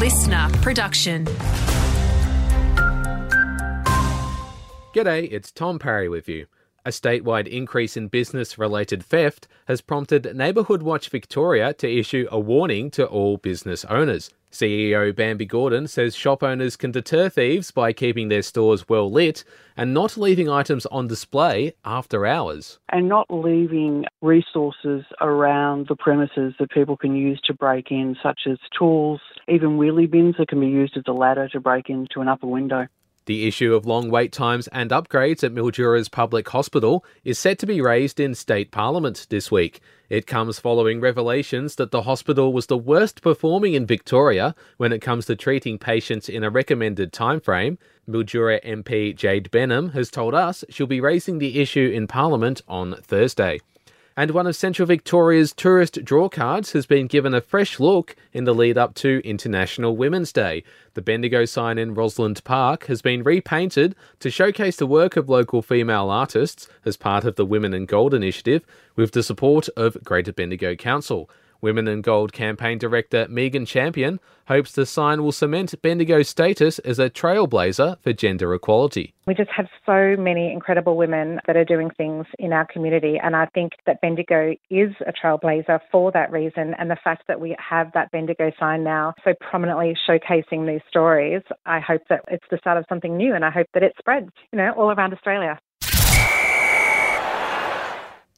listener production. G'day, it's Tom Parry with you. A statewide increase in business related theft has prompted Neighbourhood Watch Victoria to issue a warning to all business owners. CEO Bambi Gordon says shop owners can deter thieves by keeping their stores well lit and not leaving items on display after hours. and not leaving resources around the premises that people can use to break in, such as tools, even wheelie bins that can be used as a ladder to break into an upper window. The issue of long wait times and upgrades at Mildura's public hospital is set to be raised in state parliament this week. It comes following revelations that the hospital was the worst performing in Victoria when it comes to treating patients in a recommended timeframe. Mildura MP Jade Benham has told us she'll be raising the issue in parliament on Thursday. And one of Central Victoria's tourist draw cards has been given a fresh look in the lead up to International Women's Day. The Bendigo sign in Rosalind Park has been repainted to showcase the work of local female artists as part of the Women in Gold initiative with the support of Greater Bendigo Council. Women in Gold campaign director Megan Champion hopes the sign will cement Bendigo's status as a trailblazer for gender equality. We just have so many incredible women that are doing things in our community, and I think that Bendigo is a trailblazer for that reason. And the fact that we have that Bendigo sign now so prominently showcasing these stories, I hope that it's the start of something new, and I hope that it spreads, you know, all around Australia.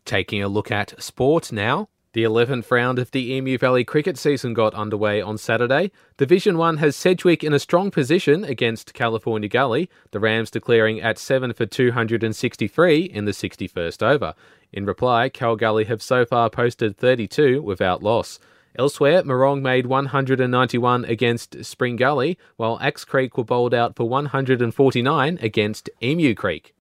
Taking a look at sport now. The 11th round of the Emu Valley cricket season got underway on Saturday. Division 1 has Sedgwick in a strong position against California Gully, the Rams declaring at 7 for 263 in the 61st over. In reply, Cal Gully have so far posted 32 without loss. Elsewhere, Marong made 191 against Spring Gully, while Axe Creek were bowled out for 149 against Emu Creek.